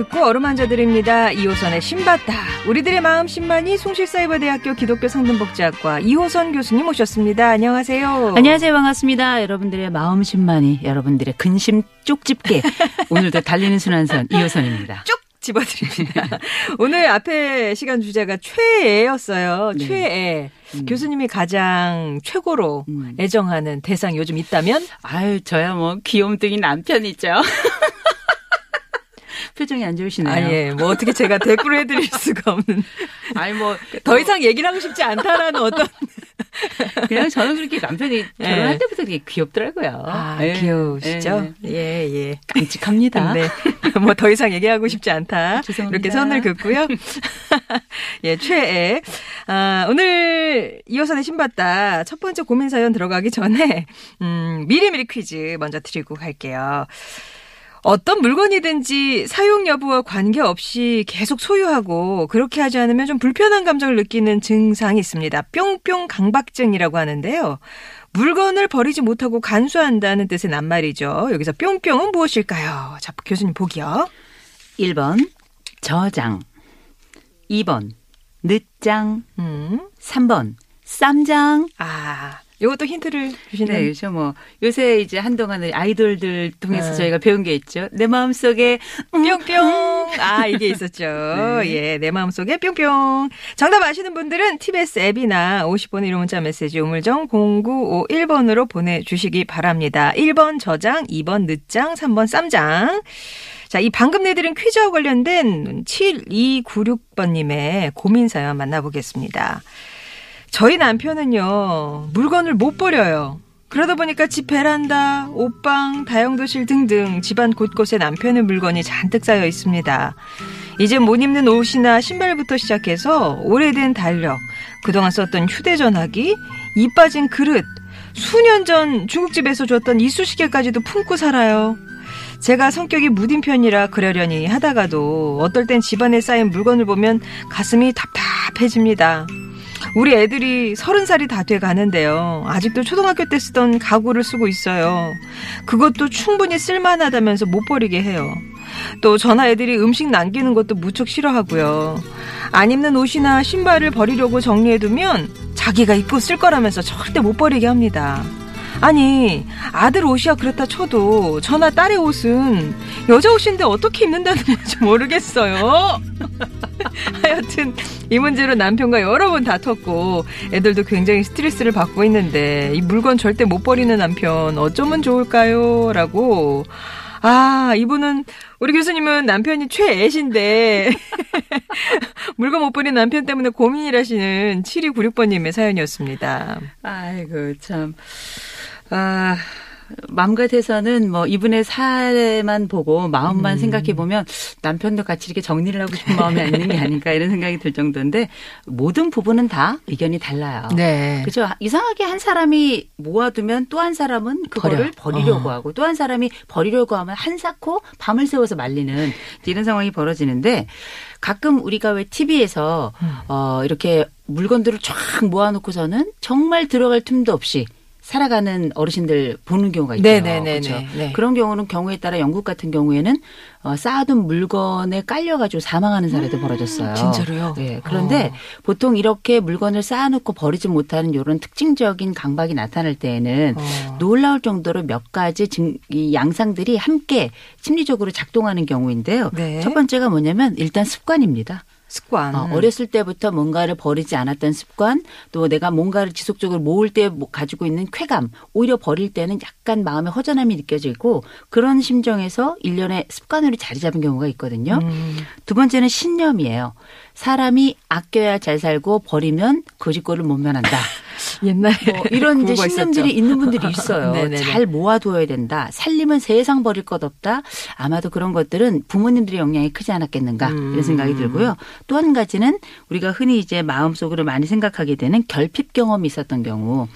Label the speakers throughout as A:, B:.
A: 듣고 어루만져 드립니다. 이호선의 신받다. 우리들의 마음 신만이 숭실사이버대학교 기독교 성등복지학과 이호선 교수님 오셨습니다. 안녕하세요.
B: 안녕하세요. 반갑습니다. 여러분들의 마음 심만이 여러분들의 근심 쪽집게 오늘도 달리는 순환선 이호선입니다.
A: 쭉 집어드립니다. 오늘 앞에 시간 주제가 최애였어요.
B: 네.
A: 최애.
B: 음.
A: 교수님이 가장 최고로
B: 음.
A: 애정하는 대상 요즘 있다면?
B: 아유, 저야 뭐 귀염둥이 남편이죠. 표정이 안 좋으시네요.
A: 아, 예. 뭐 어떻게 제가 댓글을 해드릴 수가 없는.
B: 아니 뭐
A: 더 이상 얘기를 하고 싶지 않다라는 어떤.
B: 그냥 저는 그렇게 남편이 결혼할
A: 예.
B: 때부터 되게 귀엽더라고요.
A: 아,
B: 예.
A: 귀여우시죠?
B: 예.
A: 예, 예.
B: 깜찍합니다.
A: 네. 뭐 더 이상 얘기하고 싶지 않다.
B: 죄송합니다.
A: 이렇게 선을 긋고요. 예, 최애. 아, 오늘 이호선의 신받다 첫 번째 고민 사연 들어가기 전에, 음, 미리미리 퀴즈 먼저 드리고 갈게요. 어떤 물건이든지 사용 여부와 관계없이 계속 소유하고 그렇게 하지 않으면 좀 불편한 감정을 느끼는 증상이 있습니다. 뿅뿅 강박증이라고 하는데요. 물건을 버리지 못하고 간수한다는 뜻의 낱말이죠. 여기서 뿅뿅은 무엇일까요? 자, 교수님 보기요.
B: 1번 저장 2번 늦장
A: 음.
B: 3번 쌈장
A: 아, 요것도 힌트를 주시는.
B: 네, 그렇죠. 뭐 요새 이제 한동안은 아이돌들 통해서
A: 네.
B: 저희가 배운 게 있죠. 내 마음 속에 음,
A: 뿅뿅. 아, 이게 있었죠.
B: 네.
A: 예, 내 마음 속에 뿅뿅. 정답 아시는 분들은 TBS 앱이나 50번의 1호 문자 메시지 우물정 0951번으로 보내주시기 바랍니다. 1번 저장, 2번 늦장, 3번 쌈장. 자, 이 방금 내드린 퀴즈와 관련된 7296번님의 고민 사연 만나보겠습니다. 저희 남편은요, 물건을 못 버려요. 그러다 보니까 집 베란다, 옷방, 다용도실 등등 집안 곳곳에 남편의 물건이 잔뜩 쌓여 있습니다. 이제 못 입는 옷이나 신발부터 시작해서 오래된 달력, 그동안 썼던 휴대전화기, 이 빠진 그릇, 수년 전 중국집에서 줬던 이쑤시개까지도 품고 살아요. 제가 성격이 무딘 편이라 그러려니 하다가도 어떨 땐 집안에 쌓인 물건을 보면 가슴이 답답해집니다. 우리 애들이 서른 살이 다 돼 가는데요. 아직도 초등학교 때 쓰던 가구를 쓰고 있어요. 그것도 충분히 쓸만하다면서 못 버리게 해요. 또 전화 애들이 음식 남기는 것도 무척 싫어하고요. 안 입는 옷이나 신발을 버리려고 정리해두면 자기가 입고 쓸 거라면서 절대 못 버리게 합니다. 아니 아들 옷이야 그렇다 쳐도 저나 딸의 옷은 여자 옷인데 어떻게 입는다는 건지 모르겠어요. 하여튼 이 문제로 남편과 여러 번 다퉜고 애들도 굉장히 스트레스를 받고 있는데 이 물건 절대 못 버리는 남편 어쩌면 좋을까요? 라고 아 이분은 우리 교수님은 남편이 최애신데 물건 못 버리는 남편 때문에 고민이라시는 7296번님의 사연이었습니다.
B: 아이고 참. 아, 마음 같아서는 뭐 이분의 사례만 보고 마음만
A: 음.
B: 생각해 보면 남편도 같이 이렇게 정리를 하고 싶은 마음이 있는 게 아닐까 이런 생각이 들 정도인데 모든 부분은 다 의견이 달라요.
A: 네.
B: 그죠? 이상하게 한 사람이 모아두면 또 한 사람은 그거를
A: 버려.
B: 버리려고
A: 어.
B: 하고 또 한 사람이 버리려고 하면 한사코 밤을 새워서 말리는 이런 상황이 벌어지는데 가끔 우리가 왜 TV에서
A: 음.
B: 어 이렇게 물건들을 쫙 모아놓고서는 정말 들어갈 틈도 없이 살아가는 어르신들 보는 경우가 있죠.
A: 네네네네.
B: 그렇죠?
A: 네.
B: 그런 경우는 경우에 따라 영국 같은 경우에는 어, 쌓아둔 물건에 깔려가지고 사망하는 사례도 벌어졌어요.
A: 진짜로요?
B: 네. 그런데
A: 어.
B: 보통 이렇게 물건을 쌓아놓고 버리지 못하는 이런 특징적인 강박이 나타날 때에는
A: 어.
B: 놀라울 정도로 몇 가지 증, 이 양상들이 함께 심리적으로 작동하는 경우인데요.
A: 네.
B: 첫 번째가 뭐냐면 일단 습관입니다.
A: 습관.
B: 어, 어렸을 때부터 뭔가를 버리지 않았던 습관, 또 내가 뭔가를 지속적으로 모을 때 뭐- 가지고 있는 쾌감, 오히려 버릴 때는 약간 마음의 허전함이 느껴지고 그런 심정에서 일련의 습관으로 자리 잡은 경우가 있거든요.
A: 음.
B: 두 번째는 신념이에요. 사람이 아껴야 잘 살고 버리면 거짓골을 못 면한다.
A: 옛날에
B: 뭐 이런 이제 신념들이. 있는 분들이 있어요.
A: 네네네.
B: 잘 모아두어야 된다. 살림은 세상 버릴 것 없다. 아마도 그런 것들은 부모님들의 영향이 크지 않았겠는가
A: 음.
B: 이런 생각이 들고요. 또 한 가지는 우리가 흔히 이제 마음속으로 많이 생각하게 되는 결핍 경험이 있었던 경우.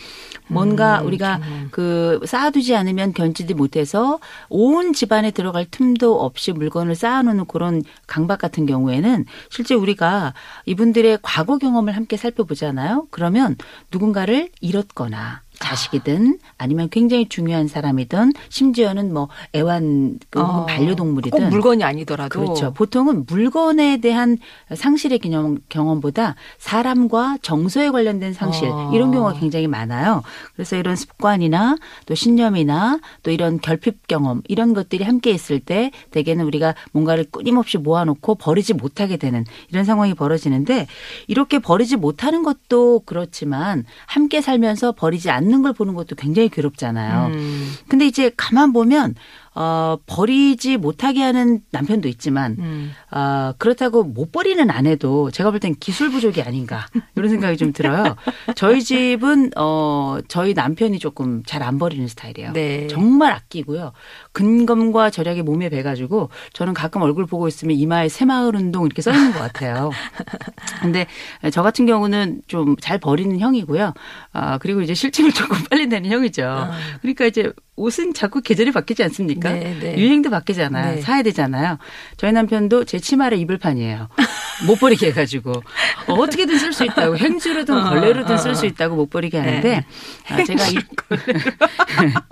B: 뭔가
A: 음,
B: 우리가
A: 경험.
B: 그 쌓아두지 않으면 견지지 못해서 온 집안에 들어갈 틈도 없이 물건을 쌓아놓는 그런 강박 같은 경우에는 실제 우리가 이분들의 과거 경험을 함께 살펴보잖아요. 그러면 누군가를 잃었거나 자식이든 아니면 굉장히 중요한 사람이든 심지어는 뭐 애완 그
A: 어,
B: 반려동물이든
A: 꼭 물건이 아니더라도
B: 그렇죠. 보통은 물건에 대한 상실의 경험, 경험보다 사람과 정서에 관련된 상실
A: 어.
B: 이런 경우가 굉장히 많아요. 그래서 이런 습관이나 또 신념이나 또 이런 결핍 경험 이런 것들이 함께 있을 때 대개는 우리가 뭔가를 끊임없이 모아놓고 버리지 못하게 되는 이런 상황이 벌어지는데 이렇게 버리지 못하는 것도 그렇지만 함께 살면서 버리지 않는 걸 보는 것도 굉장히 괴롭잖아요.
A: 음,
B: 근데 이제 가만 보면 어 버리지 못하게 하는 남편도 있지만
A: 음.
B: 어 그렇다고 못 버리는 아내도 제가 볼 땐 기술 부족이 아닌가 이런 생각이 좀 들어요. 저희 집은 어 저희 남편이 조금 잘 안 버리는 스타일이에요.
A: 네.
B: 정말 아끼고요. 근검과 절약이 몸에 배가지고 저는 가끔 얼굴 보고 있으면 이마에 새마을 운동 이렇게 써 있는 것 같아요. 근데 저 같은 경우는 좀 잘 버리는 형이고요. 아 그리고 이제 실증을 조금 빨리 내는 형이죠. 그러니까 이제 옷은 자꾸 계절이 바뀌지 않습니까?
A: 네, 네.
B: 유행도 바뀌잖아요.
A: 네.
B: 사야 되잖아요. 저희 남편도 제 치마를 입을 판이에요. 못 버리게 해가지고 어, 어떻게든 쓸 수 있다고 행주로든
A: 어,
B: 걸레로든
A: 어,
B: 쓸수
A: 어.
B: 있다고 못 버리게 하는데
A: 네.
B: 아, 제가 이,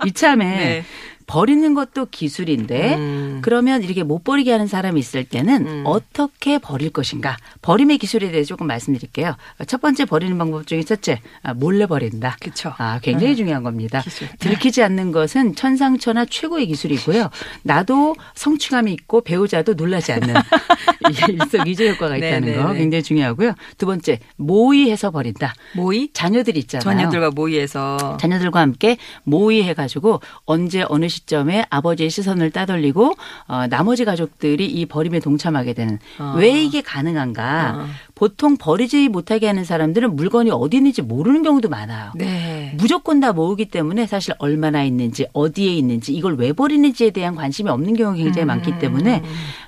B: 이참에
A: 네.
B: 버리는 것도 기술인데
A: 음.
B: 그러면 이렇게 못 버리게 하는 사람이 있을 때는
A: 음.
B: 어떻게 버릴 것인가 버림의 기술에 대해서 조금 말씀드릴게요. 첫 번째 버리는 방법 중에 첫째 아, 몰래 버린다.
A: 그쵸.
B: 아, 굉장히 중요한 겁니다.
A: 기술.
B: 들키지 않는 것은 천상천하 최고의 기술이고요. 나도 성취감이 있고 배우자도 놀라지 않는 일석이조 효과가 있다는
A: 네, 네,
B: 거
A: 네.
B: 굉장히 중요하고요. 두 번째 모의해서 버린다.
A: 모의?
B: 자녀들 있잖아요.
A: 자녀들과 모의해서
B: 자녀들과 함께 모의해가지고 언제 어느 시점에 아버지의 시선을 따돌리고 어, 나머지 가족들이 이 버림에 동참하게 되는
A: 어.
B: 왜 이게 가능한가?
A: 어.
B: 보통 버리지 못하게 하는 사람들은 물건이 어디 있는지 모르는 경우도 많아요.
A: 네.
B: 무조건 다 모으기 때문에 사실 얼마나 있는지 어디에 있는지 이걸 왜 버리는지에 대한 관심이 없는 경우가 굉장히
A: 음,
B: 많기 때문에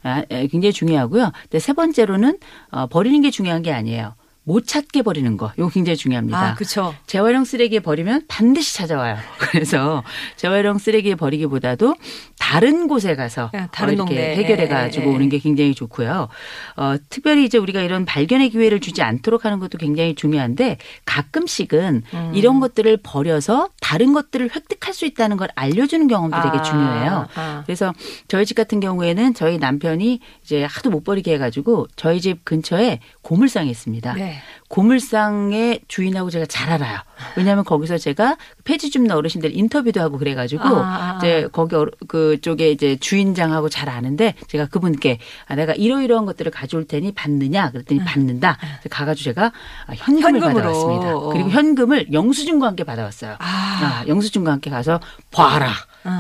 B: 아, 에, 굉장히 중요하고요. 근데 세 번째로는 어, 버리는 게 중요한 게 아니에요. 못 찾게 버리는 거. 이거 굉장히 중요합니다.
A: 아, 그쵸.
B: 재활용 쓰레기에 버리면 반드시 찾아와요. 그래서 재활용 쓰레기에 버리기보다도 다른 곳에 가서
A: 예, 다른
B: 어, 이렇게
A: 동네.
B: 해결해 가지고
A: 예,
B: 오는 게 굉장히 좋고요. 어, 특별히 이제 우리가 이런 발견의 기회를 주지 않도록 하는 것도 굉장히 중요한데 가끔씩은
A: 음.
B: 이런 것들을 버려서 다른 것들을 획득할 수 있다는 걸 알려주는 경험도 되게
A: 아,
B: 중요해요.
A: 아.
B: 그래서 저희 집 같은 경우에는 저희 남편이 이제 하도 못 버리게 해가지고 저희 집 근처에 고물상이 있습니다.
A: 네.
B: 고물상의 주인하고 제가 잘 알아요. 왜냐하면 거기서 제가 폐지 줍는 어르신들 인터뷰도 하고 그래가지고
A: 아, 아, 아.
B: 이제 거기 그쪽에 이제 주인장하고 잘 아는데 제가 그분께 아, 내가 이러이러한 것들을 가져올 테니 받느냐 그랬더니 받는다. 가가지고 제가 아, 현금을
A: 현금으로.
B: 받아왔습니다.
A: 어.
B: 그리고 현금을 영수증과 함께 받아왔어요.
A: 아.
B: 아, 영수증과 함께 가서 봐라.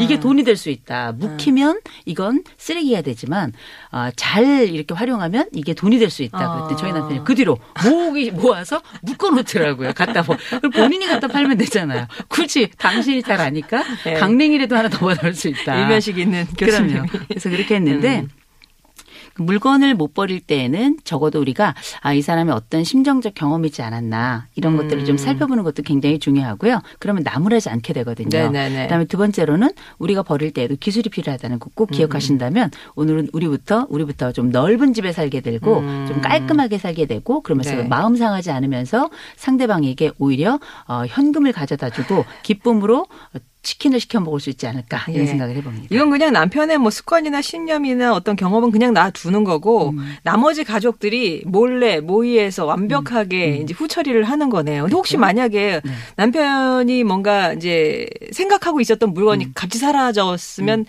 B: 이게 돈이 될 수 있다. 묵히면 이건 쓰레기가 되지만 어, 잘 이렇게 활용하면 이게 돈이 될 수 있다. 그랬더니 저희 남편이 그 뒤로 모으기 모아서 묶어놓더라고요. 갖다 보. 그럼 본인이 갖다 팔면 되잖아요. 굳이 당신이 잘 아니까
A: 네.
B: 강냉이라도 하나 더 받아올 수 있다.
A: 일면식 있는 교수님.
B: 그럼요. 그래서 그렇게 했는데
A: 음.
B: 그 물건을 못 버릴 때에는 적어도 우리가 아, 이 사람의 어떤 심정적 경험이지 않았나 이런
A: 음.
B: 것들을 좀 살펴보는 것도 굉장히 중요하고요. 그러면 나무라지 않게 되거든요.
A: 네네네.
B: 그다음에 두 번째로는 우리가 버릴 때에도 기술이 필요하다는 거
A: 음.
B: 꼭 기억하신다면 오늘은 우리부터 우리부터 좀 넓은 집에 살게 되고
A: 음.
B: 좀 깔끔하게 살게 되고 그러면서
A: 네.
B: 마음 상하지 않으면서 상대방에게 오히려 어, 현금을 가져다주고 기쁨으로 치킨을 시켜 먹을 수 있지 않을까 이런
A: 예.
B: 생각을 해봅니다.
A: 이건 그냥 남편의 뭐 습관이나 신념이나 어떤 경험은 그냥 놔두는 거고
B: 음.
A: 나머지 가족들이 몰래 모의해서 완벽하게 이제 후처리를 하는 거네요. 근데 혹시 만약에
B: 음. 네.
A: 남편이 뭔가 이제 생각하고 있었던 물건이
B: 음.
A: 갑자기 사라졌으면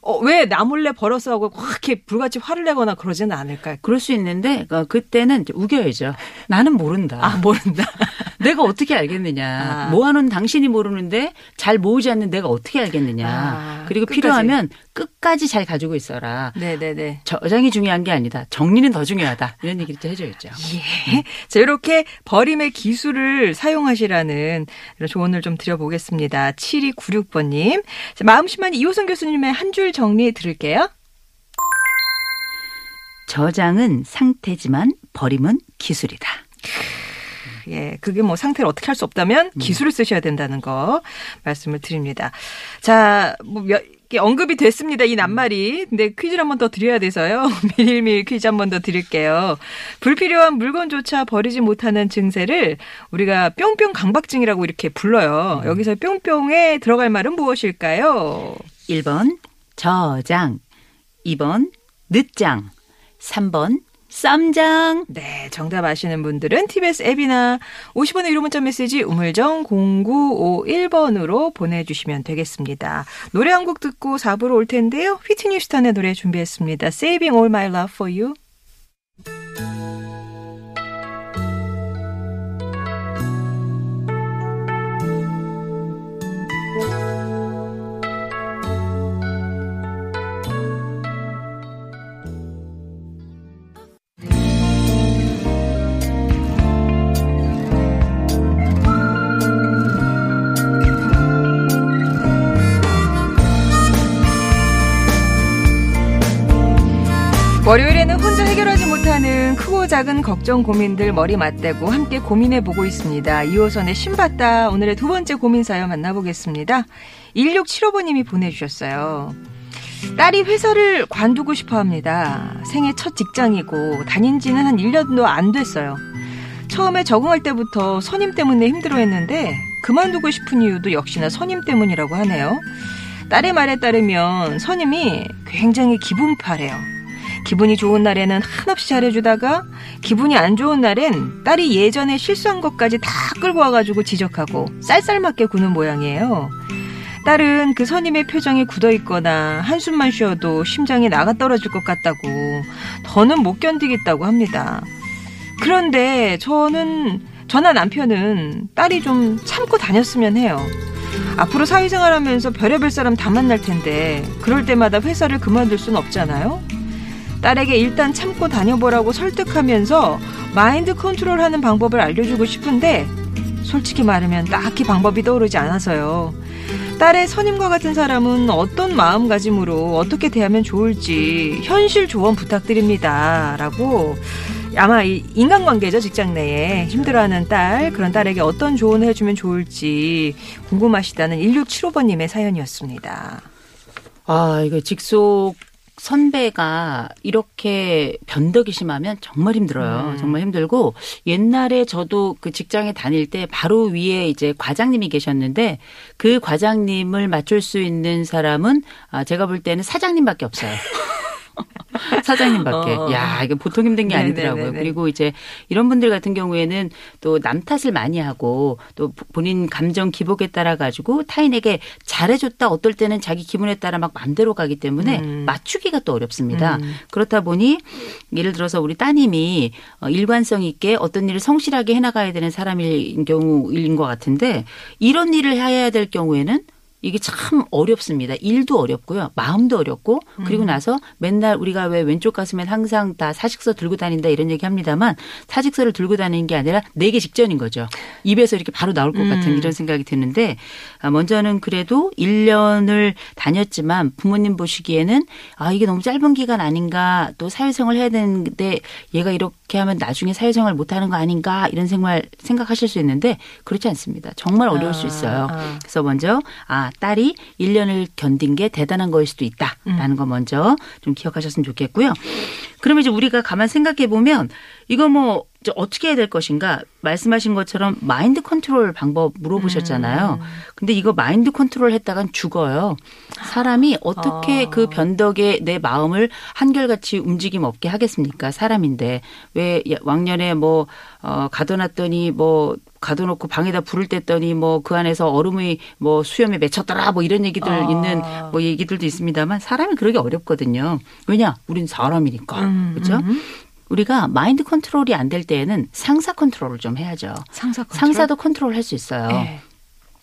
A: 어, 왜 나 몰래 벌어서 하고 확 이렇게 불같이 화를 내거나 그러지는 않을까요?
B: 그럴 수 있는데 어, 그때는 우겨야죠. 나는 모른다.
A: 아, 모른다.
B: 내가 어떻게 알겠느냐.
A: 아.
B: 모아놓은 당신이 모르는데 잘 모으지 않는 내가 어떻게 알겠느냐.
A: 아,
B: 그리고
A: 끝까지.
B: 필요하면 끝까지 잘 가지고 있어라.
A: 네네네.
B: 저장이 중요한 게 아니다. 정리는 더 중요하다. 이런 얘기를 또 해줘야죠.
A: 예. 자, 이렇게 버림의 기술을 사용하시라는 조언을 좀 드려보겠습니다. 7296번님. 자, 마음심한 이호선 교수님의 한 줄 정리 들을게요.
B: 저장은 상태지만 버림은 기술이다.
A: 예, 그게 뭐 상태를 어떻게 할 수 없다면 기술을 쓰셔야 된다는 거 말씀을 드립니다. 자, 뭐 몇, 개 언급이 됐습니다. 이 낱말이. 근데 퀴즈를 한 번 더 드려야 돼서요. 밀밀 퀴즈 한 번 더 드릴게요. 불필요한 물건조차 버리지 못하는 증세를 우리가 뿅뿅 강박증이라고 이렇게 불러요. 여기서 뿅뿅에 들어갈 말은 무엇일까요?
B: 1번 저장, 2번 늦장, 3번 쌈장.
A: 네, 정답 아시는 분들은 TBS 앱이나 50원의 유료 문자 메시지 우물정 0951번으로 보내주시면 되겠습니다. 노래 한 곡 듣고 4부로 올 텐데요. 휘트니 휴스턴의 노래 준비했습니다. Saving All My Love For You. 월요일에는 혼자 해결하지 못하는 크고 작은 걱정 고민들 머리 맞대고 함께 고민해 보고 있습니다. 2호선의 신봤다 오늘의 두 번째 고민 사연 만나보겠습니다. 1675번님이 보내주셨어요. 딸이 회사를 관두고 싶어 합니다. 생애 첫 직장이고 다닌 지는 한 1년도 안 됐어요. 처음에 적응할 때부터 선임 때문에 힘들어 했는데 그만두고 싶은 이유도 역시나 선임 때문이라고 하네요. 딸의 말에 따르면 선임이 굉장히 기분파래요. 기분이 좋은 날에는 한없이 잘해주다가 기분이 안 좋은 날엔 딸이 예전에 실수한 것까지 다 끌고 와가지고 지적하고 쌀쌀맞게 구는 모양이에요. 딸은 그 선임의 표정이 굳어 있거나 한숨만 쉬어도 심장이 나가 떨어질 것 같다고 더는 못 견디겠다고 합니다. 그런데 저는 저나 남편은 딸이 좀 참고 다녔으면 해요. 앞으로 사회생활하면서 별의별 사람 다 만날 텐데 그럴 때마다 회사를 그만둘 순 없잖아요. 딸에게 일단 참고 다녀보라고 설득하면서 마인드 컨트롤 하는 방법을 알려주고 싶은데 솔직히 말하면 딱히 방법이 떠오르지 않아서요. 딸의 선임과 같은 사람은 어떤 마음가짐으로 어떻게 대하면 좋을지 현실 조언 부탁드립니다. 라고 아마 이 인간관계죠 직장 내에 힘들어하는 딸 그런 딸에게 어떤 조언을 해주면 좋을지 궁금하시다는 1675번님의 사연이었습니다.
B: 아, 이거 직속 선배가 이렇게 변덕이 심하면 정말 힘들어요.
A: 음.
B: 정말 힘들고 옛날에 저도 그 직장에 다닐 때 바로 위에 이제 과장님이 계셨는데 그 과장님을 맞출 수 있는 사람은 아 제가 볼 때는 사장님밖에 없어요. 사장님밖에.
A: 어.
B: 야, 이게 보통 힘든 게 아니더라고요.
A: 네네네네.
B: 그리고 이제 이런 분들 같은 경우에는 또 남 탓을 많이 하고 또 본인 감정 기복에 따라 가지고 타인에게 잘해줬다 어떨 때는 자기 기분에 따라 막 맘대로 가기 때문에
A: 음.
B: 맞추기가 또 어렵습니다.
A: 음.
B: 그렇다 보니 예를 들어서 우리 따님이 어, 일관성 있게 어떤 일을 성실하게 해나가야 되는 사람인 경우인 것 같은데 이런 일을 해야 될 경우에는 이게 참 어렵습니다. 일도 어렵고요. 마음도 어렵고 그리고 나서 맨날 우리가 왜 왼쪽 가슴엔 항상 다 사직서 들고 다닌다 이런 얘기 합니다만 사직서를 들고 다니는 게 아니라 내게 직전인 거죠. 입에서 이렇게 바로 나올 것 같은
A: 음.
B: 이런 생각이 드는데 아, 먼저는 그래도 1년을 다녔지만 부모님 보시기에는 아 이게 너무 짧은 기간 아닌가 또 사회생활 해야 되는데 얘가 이렇게 하면 나중에 사회생활 못 하는 거 아닌가 이런 생활 생각하실 수 있는데 그렇지 않습니다. 정말 어려울 수 있어요.
A: 아.
B: 그래서 먼저 아 딸이 1년을 견딘 게 대단한 거일 수도 있다라는 거 먼저 좀 기억하셨으면 좋겠고요. 그러면 이제 우리가 가만 생각해 보면 이거 뭐 이제 어떻게 해야 될 것인가 말씀하신 것처럼 마인드 컨트롤 방법 물어보셨잖아요.
A: 음.
B: 근데 이거 마인드 컨트롤 했다간 죽어요. 사람이 어떻게
A: 아.
B: 그 변덕에 내 마음을 한결같이 움직임 없게 하겠습니까? 사람인데 왜 왕년에 뭐 어, 가둬놨더니 뭐 가둬놓고 방에다 불을 땠더니 뭐 그 안에서 얼음이 뭐 수염에 맺혔더라 뭐 이런 얘기들
A: 아.
B: 있는 뭐 얘기들도 있습니다만 사람이 그러기 어렵거든요. 왜냐? 우린 사람이니까.
A: 음,
B: 그렇죠?
A: 음.
B: 우리가 마인드 컨트롤이 안 될 때에는 상사 컨트롤을 좀 해야죠.
A: 상사 컨트롤?
B: 상사도 컨트롤 할 수 있어요.
A: 네.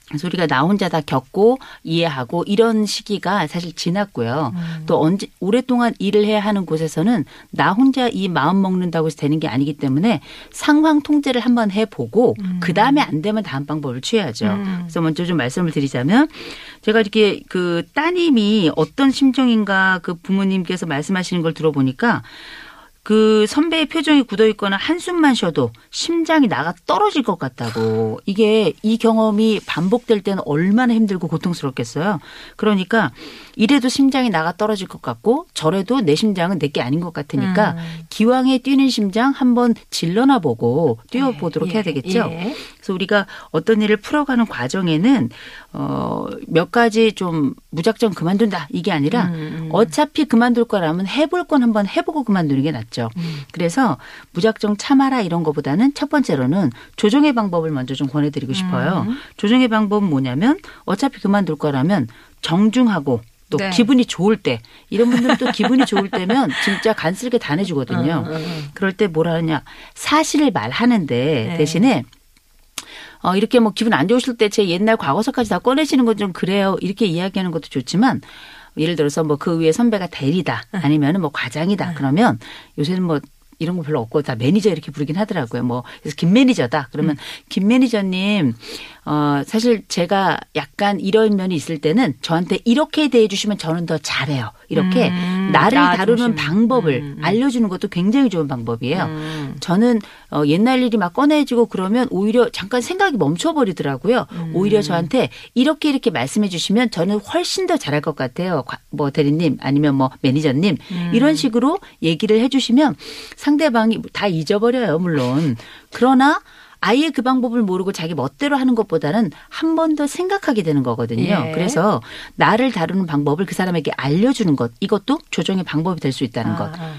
B: 그래서 우리가 나 혼자 다 겪고 이해하고 이런 시기가 사실 지났고요.
A: 음.
B: 또 언제 오랫동안 일을 해야 하는 곳에서는 나 혼자 이 마음 먹는다고 해서 되는 게 아니기 때문에 상황 통제를 한번 해보고 그 다음에 안 되면 다음 방법을 취해야죠.
A: 음.
B: 그래서 먼저 좀 말씀을 드리자면 제가 이렇게 그 따님이 어떤 심정인가 그 부모님께서 말씀하시는 걸 들어보니까 그 선배의 표정이 굳어 있거나 한숨만 쉬어도 심장이 나가 떨어질 것 같다고. 이게 이 경험이 반복될 때는 얼마나 힘들고 고통스럽겠어요. 그러니까 이래도 심장이 나가 떨어질 것 같고 저래도 내 심장은 내게 아닌 것 같으니까 기왕에 뛰는 심장 한번 질러나 보고 뛰어 보도록
A: 예,
B: 해야 되겠죠.
A: 예.
B: 그래서 우리가 어떤 일을 풀어가는 과정에는 어, 몇 가지 좀 무작정 그만둔다 이게 아니라
A: 음,
B: 어차피 그만둘 거라면 해볼 건 한번 해보고 그만두는 게 낫 죠.
A: 음.
B: 그래서 무작정 참아라 이런 거보다는 첫 번째로는 조정의 방법을 먼저 좀 권해드리고 싶어요.
A: 음.
B: 조정의 방법은 뭐냐면 어차피 그만둘 거라면 정중하고 또
A: 네.
B: 기분이 좋을 때 이런 분들은 또 기분이 좋을 때면 진짜 간쓸게 다 내주거든요.
A: 음, 음, 음.
B: 그럴 때 뭐라 하냐 사실을 말하는데
A: 네.
B: 대신에 어, 이렇게 뭐 기분 안 좋으실 때 제 옛날 과거서까지 다 꺼내시는 건 좀 그래요. 이렇게 이야기하는 것도 좋지만 예를 들어서 뭐 그 위에 선배가 대리다 아니면은 뭐 과장이다. 그러면 요새는 뭐 이런 거 별로 없고 다 매니저 이렇게 부르긴 하더라고요. 뭐 그래서 김 매니저다. 그러면 김 매니저님 어 사실 제가 약간 이런 면이 있을 때는 저한테 이렇게 대해 주시면 저는 더 잘해요. 이렇게
A: 음,
B: 나를
A: 나
B: 다루는. 방법을
A: 음, 음.
B: 알려주는 것도 굉장히 좋은 방법이에요.
A: 음.
B: 저는 어, 옛날 일이 막 꺼내지고 그러면 오히려 잠깐 생각이 멈춰버리더라고요.
A: 음.
B: 오히려 저한테 이렇게 이렇게 말씀해 주시면 저는 훨씬 더 잘할 것 같아요. 과- 뭐 대리님 아니면 뭐 매니저님
A: 음.
B: 이런 식으로 얘기를 해주시면 상대방이 다 잊어버려요. 물론 그러나 아예 그 방법을 모르고 자기 멋대로 하는 것보다는 한 번 더 생각하게 되는 거거든요.
A: 예.
B: 그래서 나를 다루는 방법을 그 사람에게 알려주는 것 이것도 조정의 방법이 될 수 있다는 것.
A: 아,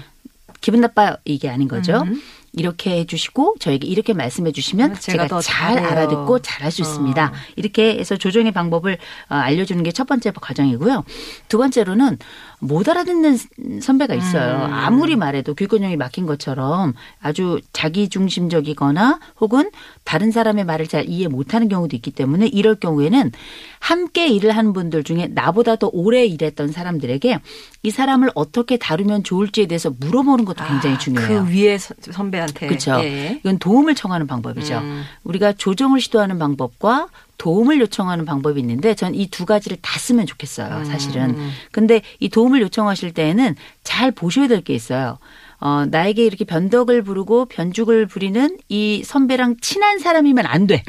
B: 기분 나빠 이게 아닌 거죠.
A: 음.
B: 이렇게 해주시고 저에게 이렇게 말씀해 주시면
A: 아, 제가
B: 제가, 더잘
A: 잘해요.
B: 알아듣고 잘할 수 있습니다.
A: 어.
B: 이렇게 해서 조정의 방법을 어, 알려주는 게 첫 번째 과정이고요. 두 번째로는 못 알아듣는 선배가 있어요.
A: 음.
B: 아무리 말해도 귓근형이 막힌 것처럼 아주 자기 중심적이거나 혹은 다른 사람의 말을 잘 이해 못하는 경우도 있기 때문에 이럴 경우에는 함께 일을 하는 분들 중에 나보다 더 오래 일했던 사람들에게 이 사람을 어떻게 다루면 좋을지에 대해서 물어보는 것도 굉장히
A: 아,
B: 중요해요.
A: 그 위에 서- 선배 한테.
B: 그렇죠.
A: 예.
B: 이건 도움을 청하는 방법이죠.
A: 음.
B: 우리가 조정을 시도하는 방법과 도움을 요청하는 방법이 있는데 전 이 두 가지를 다 쓰면 좋겠어요. 사실은.
A: 음.
B: 근데 이 도움을 요청하실 때에는 잘 보셔야 될 게 있어요. 어, 나에게 이렇게 변덕을 부르고 변죽을 부리는 이 선배랑 친한 사람이면 안 돼.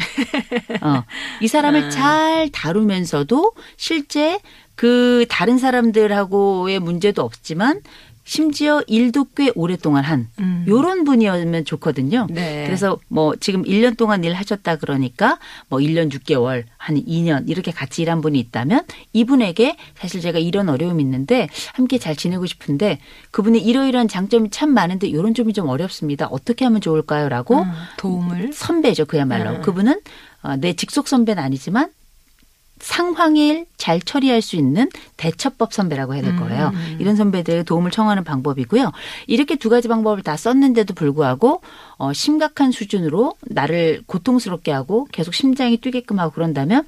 B: 어, 이 사람을
A: 음.
B: 잘 다루면서도 실제 그 다른 사람들하고의 문제도 없지만 심지어 일도 꽤 오랫동안 한
A: 음.
B: 요런 분이었으면 좋거든요.
A: 네.
B: 그래서 뭐 지금 1년 동안 일 하셨다 그러니까 뭐 1년 6개월 한 2년 이렇게 같이 일한 분이 있다면 이분에게 사실 제가 이런 어려움이 있는데 함께 잘 지내고 싶은데 그분이 이러이러한 장점이 참 많은데 이런 점이 좀 어렵습니다. 어떻게 하면 좋을까요?라고
A: 음, 도움을.
B: 선배죠 그야말로
A: 음.
B: 그분은 어, 내 직속 선배는 아니지만 상황일 잘 처리할 수 있는 대처법 선배라고 해야 될 거예요.
A: 음.
B: 이런 선배들에게 도움을 청하는 방법이고요. 이렇게 두 가지 방법을 다 썼는데도 불구하고 어, 심각한 수준으로 나를 고통스럽게 하고 계속 심장이 뛰게끔 하고 그런다면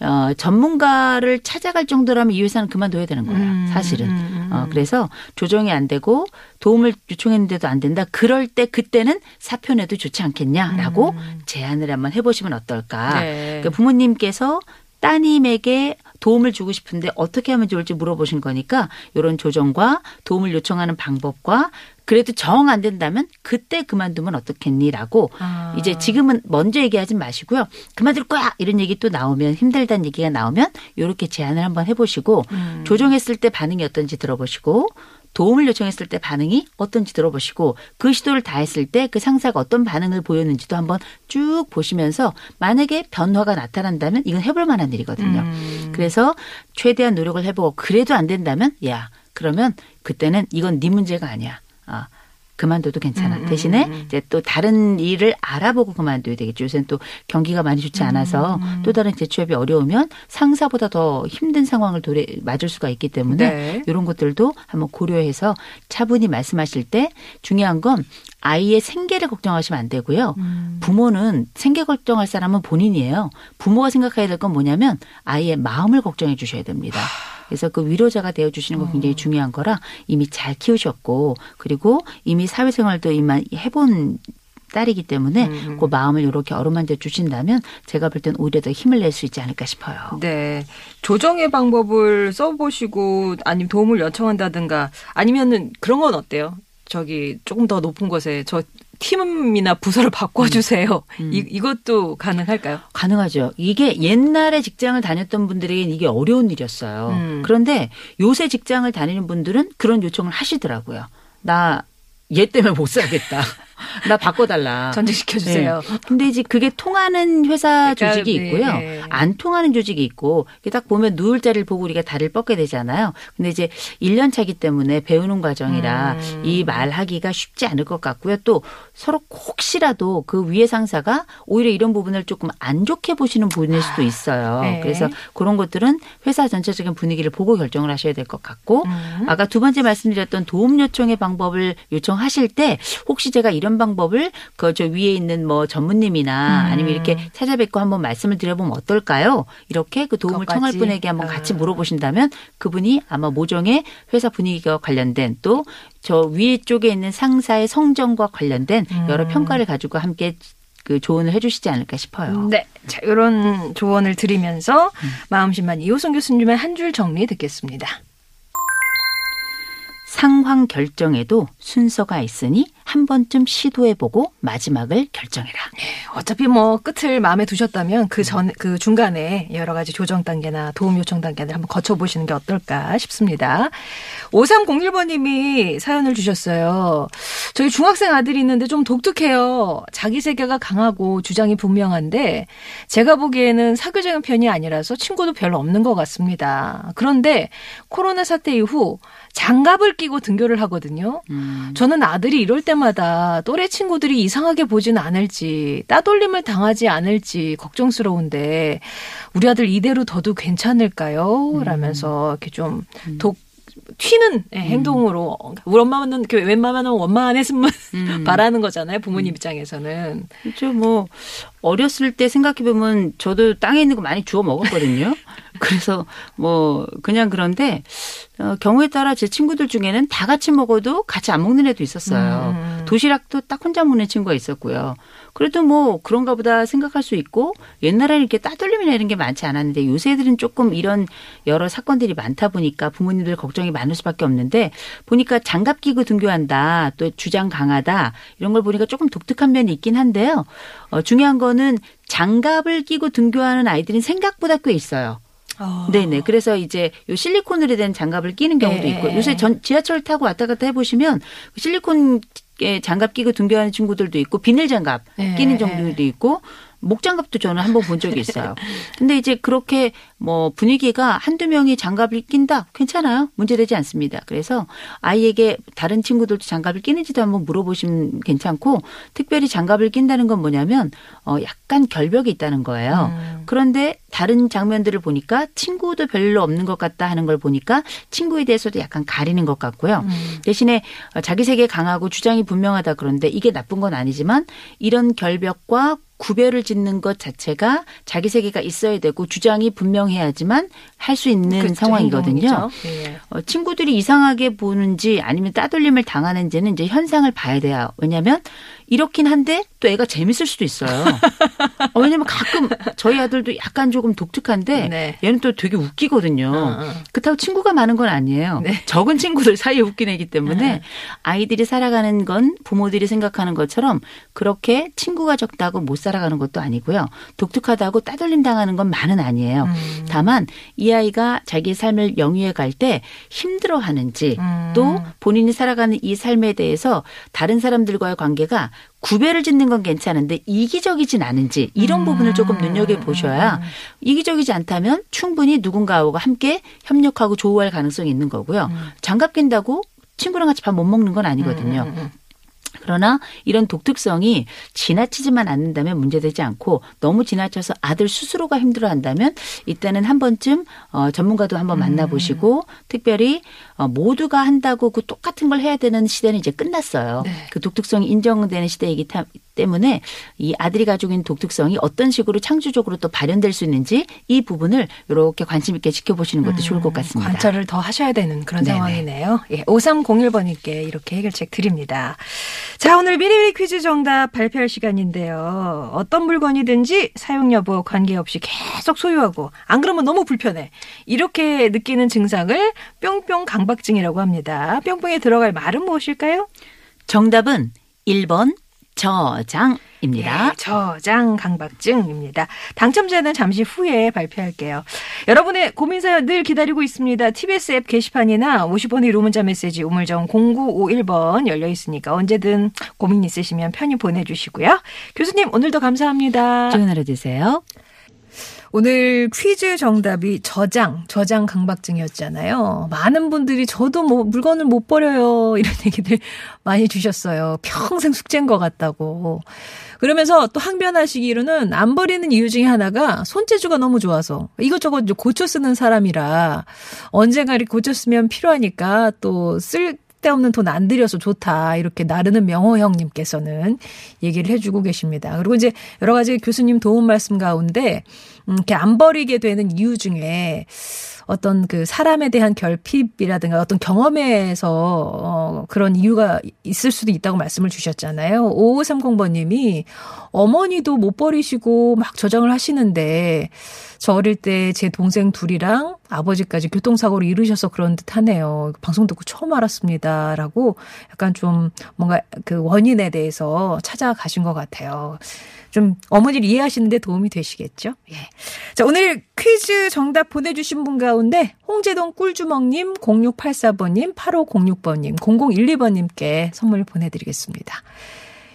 B: 어, 전문가를 찾아갈 정도라면 이 회사는 그만둬야 되는 거예요.
A: 음,
B: 사실은.
A: 음, 음.
B: 어, 그래서 조정이 안 되고 도움을 요청했는데도 안 된다. 그럴 때 그때는 사표 내도 좋지 않겠냐라고 제안을 한번 해보시면 어떨까.
A: 음. 네.
B: 그러니까 부모님께서 따님에게 도움을 주고 싶은데 어떻게 하면 좋을지 물어보신 거니까 이런 조정과 도움을 요청하는 방법과 그래도 정 안 된다면 그때 그만두면 어떻겠니라고
A: 아.
B: 이제 지금은 먼저 얘기하지 마시고요. 그만둘 거야 이런 얘기 또 나오면 힘들다는 얘기가 나오면 이렇게 제안을 한번 해보시고
A: 음.
B: 조정했을 때 반응이 어떤지 들어보시고 도움을 요청했을 때 반응이 어떤지 들어보시고 그 시도를 다 했을 때 그 상사가 어떤 반응을 보였는지도 한번 쭉 보시면서 만약에 변화가 나타난다면 이건 해볼 만한 일이거든요.
A: 음.
B: 그래서 최대한 노력을 해보고 그래도 안 된다면 야 그러면 그때는 이건 네 문제가 아니야. 아 그만둬도 괜찮아.
A: 음, 음,
B: 대신에
A: 음.
B: 이제 또 다른 일을 알아보고 그만둬야 되겠죠. 요새는 또 경기가 많이 좋지 않아서
A: 음.
B: 또 다른 재취업이 어려우면 상사보다 더 힘든 상황을 도래 맞을 수가 있기 때문에
A: 네.
B: 이런 것들도 한번 고려해서 차분히 말씀하실 때 중요한 건 아이의 생계를 걱정하시면 안 되고요.
A: 음.
B: 부모는 생계 걱정할 사람은 본인이에요. 부모가 생각해야 될 건 뭐냐면 아이의 마음을 걱정해 주셔야 됩니다. 그래서 그 위로자가 되어 주시는 거
A: 어.
B: 굉장히 중요한 거라 이미 잘 키우셨고 그리고 이미 사회생활도 이만 해본 딸이기 때문에
A: 음.
B: 그 마음을 이렇게 어루만져 주신다면 제가 볼 땐 오히려 더 힘을 낼 수 있지 않을까 싶어요.
A: 네. 조정의 방법을 써보시고 아니면 도움을 요청한다든가 아니면은 그런 건 어때요? 저기 조금 더 높은 곳에 저 팀이나 부서를 바꿔주세요.
B: 음.
A: 이, 이것도 가능할까요?
B: 가능하죠. 이게 옛날에 직장을 다녔던 분들에게는 이게 어려운 일이었어요.
A: 음.
B: 그런데 요새 직장을 다니는 분들은 그런 요청을 하시더라고요. 나 얘 때문에 못 살겠다. 나 바꿔달라.
A: 전직시켜주세요.
B: 네. 근데 이제 그게 통하는 회사
A: 그러니까,
B: 조직이
A: 네.
B: 있고요. 안 통하는 조직이 있고 이게 딱 보면 누울 자리를 보고 우리가 다리를 뻗게 되잖아요. 근데 이제 1년 차기 때문에 배우는 과정이라
A: 음.
B: 이 말하기가 쉽지 않을 것 같고요. 또 서로 혹시라도 그 위에 상사가 오히려 이런 부분을 조금 안 좋게 보시는 분일 수도 있어요.
A: 네.
B: 그래서 그런 것들은 회사 전체적인 분위기를 보고 결정을 하셔야 될 것 같고
A: 음.
B: 아까 두 번째 말씀드렸던 도움 요청의 방법을 요청하실 때 혹시 제가 이런 방법을 그 저 위에 있는 뭐 전무님이나
A: 음.
B: 아니면 이렇게 찾아뵙고 한번 말씀을 드려보면 어떨까요? 이렇게 그 도움을? 청할 분에게 한번
A: 아.
B: 같이 물어보신다면 그분이 아마 모종의 회사 분위기와 관련된 또 저 위에 쪽에 있는 상사의 성정과 관련된 여러
A: 음.
B: 평가를 가지고 함께 그 조언을 해주시지 않을까 싶어요.
A: 네. 자, 이런 조언을 드리면서 마음심만 이호선 교수님의 한 줄 정리 듣겠습니다.
B: 상황 결정에도 순서가 있으니 한 번쯤 시도해보고 마지막을 결정해라.
A: 어차피 뭐 끝을 마음에 두셨다면 그 전, 그 중간에 여러 가지 조정 단계나 도움 요청 단계를 한번 거쳐보시는 게 어떨까 싶습니다. 5301번님이 사연을 주셨어요. 저희 중학생 아들이 있는데 좀 독특해요. 자기 세계가 강하고 주장이 분명한데 제가 보기에는 사교적인 편이 아니라서 친구도 별로 없는 것 같습니다. 그런데 코로나 사태 이후 장갑을 끼고 등교를 하거든요.
B: 음.
A: 저는 아들이 이럴 때 마다 또래 친구들이 이상하게 보진 않을지 따돌림을 당하지 않을지 걱정스러운데 우리 아들 이대로 둬도 괜찮을까요?
B: 음.
A: 라면서 이렇게 좀 독 튀는 예, 행동으로 우리 엄마는 이렇게 웬만하면 원마 안 했으면
B: 음.
A: 바라는 거잖아요 부모님 입장에서는
B: 그렇죠. 뭐 어렸을 때 생각해 보면 저도 땅에 있는 거 많이 주워 먹었거든요. 그래서 뭐 그냥 그런데 어, 경우에 따라 제 친구들 중에는 다 같이 먹어도 같이 안 먹는 애도 있었어요.
A: 음.
B: 도시락도 딱 혼자 먹는 친구가 있었고요. 그래도 뭐 그런가 보다 생각할 수 있고 옛날에는 이렇게 따돌림이나 이런 게 많지 않았는데 요새 애들은 조금 이런 여러 사건들이 많다 보니까 부모님들 걱정이 많을 수밖에 없는데 보니까 장갑 끼고 등교한다 또 주장 강하다 이런 걸 보니까 조금 독특한 면이 있긴 한데요. 어, 중요한 거는 장갑을 끼고 등교하는 아이들은 생각보다 꽤 있어요.
A: 어.
B: 네네. 그래서 이제 요 실리콘으로 된 장갑을 끼는 경우도
A: 예,
B: 있고
A: 예.
B: 요새 전 지하철 타고 왔다 갔다 해보시면 그 실리콘 에 장갑 끼고 등교하는 친구들도 있고 비닐 장갑
A: 예,
B: 끼는
A: 예.
B: 정도도 있고 목장갑도 저는 한 번 본 적이 있어요. 근데 이제 그렇게 뭐 분위기가 한두 명이 장갑을 낀다? 괜찮아요. 문제되지 않습니다. 그래서 아이에게 다른 친구들도 장갑을 끼는지도 한번 물어보시면 괜찮고 특별히 장갑을 낀다는 건 뭐냐면 어 약간 결벽이 있다는 거예요.
A: 음.
B: 그런데 다른 장면들을 보니까 친구도 별로 없는 것 같다 하는 걸 보니까 친구에 대해서도 약간 가리는 것 같고요.
A: 음.
B: 대신에 자기 세계 강하고 주장이 분명하다 그런데 이게 나쁜 건 아니지만 이런 결벽과 구별을 짓는 것 자체가 자기 세계가 있어야 되고 주장이 분명해야지만 할 수 있는
A: 그렇죠,
B: 상황이거든요.
A: 예.
B: 어, 친구들이 이상하게 보는지 아니면 따돌림을 당하는지는 이제 현상을 봐야 돼요. 왜냐하면 이렇긴 한데 또 애가 재밌을 수도 있어요. 어, 왜냐면 가끔 저희 아들도 약간 조금 독특한데
A: 네.
B: 얘는 또 되게 웃기거든요.
A: 어, 어.
B: 그렇다고 친구가 많은 건 아니에요.
A: 네.
B: 적은 친구들 사이에 웃긴 애기 때문에
A: 네.
B: 아이들이 살아가는 건 부모들이 생각하는 것처럼 그렇게 친구가 적다고 못 살아가는 것도 아니고요. 독특하다고 따돌림 당하는 건 많은 아니에요.
A: 음.
B: 다만 이 아이가 자기 삶을 영위해 갈 때 힘들어 하는지
A: 음.
B: 또 본인이 살아가는 이 삶에 대해서 다른 사람들과의 관계가 구별을 짓는 건 괜찮은데 이기적이진 않은지 이런
A: 음.
B: 부분을 조금 눈여겨 보셔야 이기적이지 않다면 충분히 누군가하고 함께 협력하고 조우할 가능성이 있는 거고요. 장갑 낀다고 친구랑 같이 밥 못 먹는 건 아니거든요.
A: 음, 음, 음.
B: 그러나 이런 독특성이 지나치지만 않는다면 문제되지 않고 너무 지나쳐서 아들 스스로가 힘들어한다면 이때는 한 번쯤 어, 전문가도 한번 만나보시고 특별히 어, 모두가 한다고 그 똑같은 걸 해야 되는 시대는 이제 끝났어요.
A: 네.
B: 그 독특성이 인정되는 시대이기 타- 때문에 이 아들이 가지고 있는 독특성이 어떤 식으로 창조적으로 또 발현될 수 있는지 이 부분을 이렇게 관심 있게 지켜보시는 것도 좋을 것 같습니다.
A: 음, 관찰을 더 하셔야 되는 그런
B: 네네.
A: 상황이네요. 예, 5301번님께 이렇게 해결책 드립니다. 자, 오늘 미니미니 퀴즈 정답 발표할 시간인데요. 어떤 물건이든지 사용 여부 관계없이 계속 소유하고 안 그러면 너무 불편해. 이렇게 느끼는 증상을 뿅뿅 강박증이라고 합니다. 뿅뿅에 들어갈 말은 무엇일까요?
B: 정답은 1번 저장입니다.
A: 예, 저장 강박증입니다. 당첨자는 잠시 후에 발표할게요. 여러분의 고민 사연 늘 기다리고 있습니다. TBS 앱 게시판이나 50번의 유료 문자 메시지 우물정 0951번 열려 있으니까 언제든 고민 있으시면 편히 보내주시고요. 교수님 오늘도 감사합니다.
B: 좋은 하루 되세요.
A: 오늘 퀴즈 정답이 저장, 저장 강박증이었잖아요. 많은 분들이 저도 뭐 물건을 못 버려요. 이런 얘기들 많이 주셨어요. 평생 숙제인 것 같다고. 그러면서 또 항변하시기로는 안 버리는 이유 중에 하나가 손재주가 너무 좋아서 이것저것 고쳐 쓰는 사람이라 언젠가 이렇게 고쳐 쓰면 필요하니까 또 쓸 쓸데없는 돈 안 들여서 좋다. 이렇게 나르는 명호 형님께서는 얘기를 해주고 계십니다. 그리고 이제 여러 가지 교수님 도움 말씀 가운데, 음, 이렇게 안 버리게 되는 이유 중에 어떤 그 사람에 대한 결핍이라든가 어떤 경험에서 어, 그런 이유가 있을 수도 있다고 말씀을 주셨잖아요. 5530번님이 어머니도 못 버리시고 막 저장을 하시는데 저 어릴 때 제 동생 둘이랑 아버지까지 교통사고를 이르셔서 그런 듯 하네요. 방송 듣고 처음 알았습니다. 라고 약간 좀 뭔가 그 원인에 대해서 찾아가신 것 같아요. 좀 어머니를 이해하시는데 도움이 되시겠죠? 예. 자, 오늘 퀴즈 정답 보내주신 분 가운데 홍제동 꿀주먹님, 0684번님, 8506번님, 0012번님께 선물 보내드리겠습니다.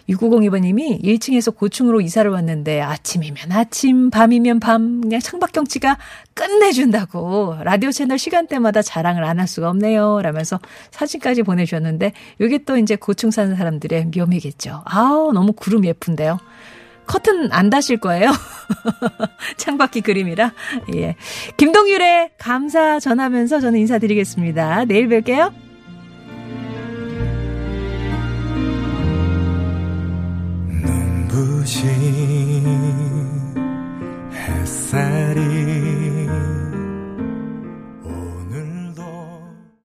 A: 6902번님이 1층에서 고층으로 이사를 왔는데 아침이면 아침, 밤이면 밤, 그냥 창밖경치가 끝내준다고 라디오 채널 시간대마다 자랑을 안 할 수가 없네요. 라면서 사진까지 보내주셨는데 이게 또 이제 고층 사는 사람들의 묘미겠죠. 아우, 너무 구름 예쁜데요. 커튼 안 다실 거예요. 창밖이 그림이라. 예. 김동률의 감사 전하면서 저는 인사드리겠습니다. 내일 뵐게요. 햇살이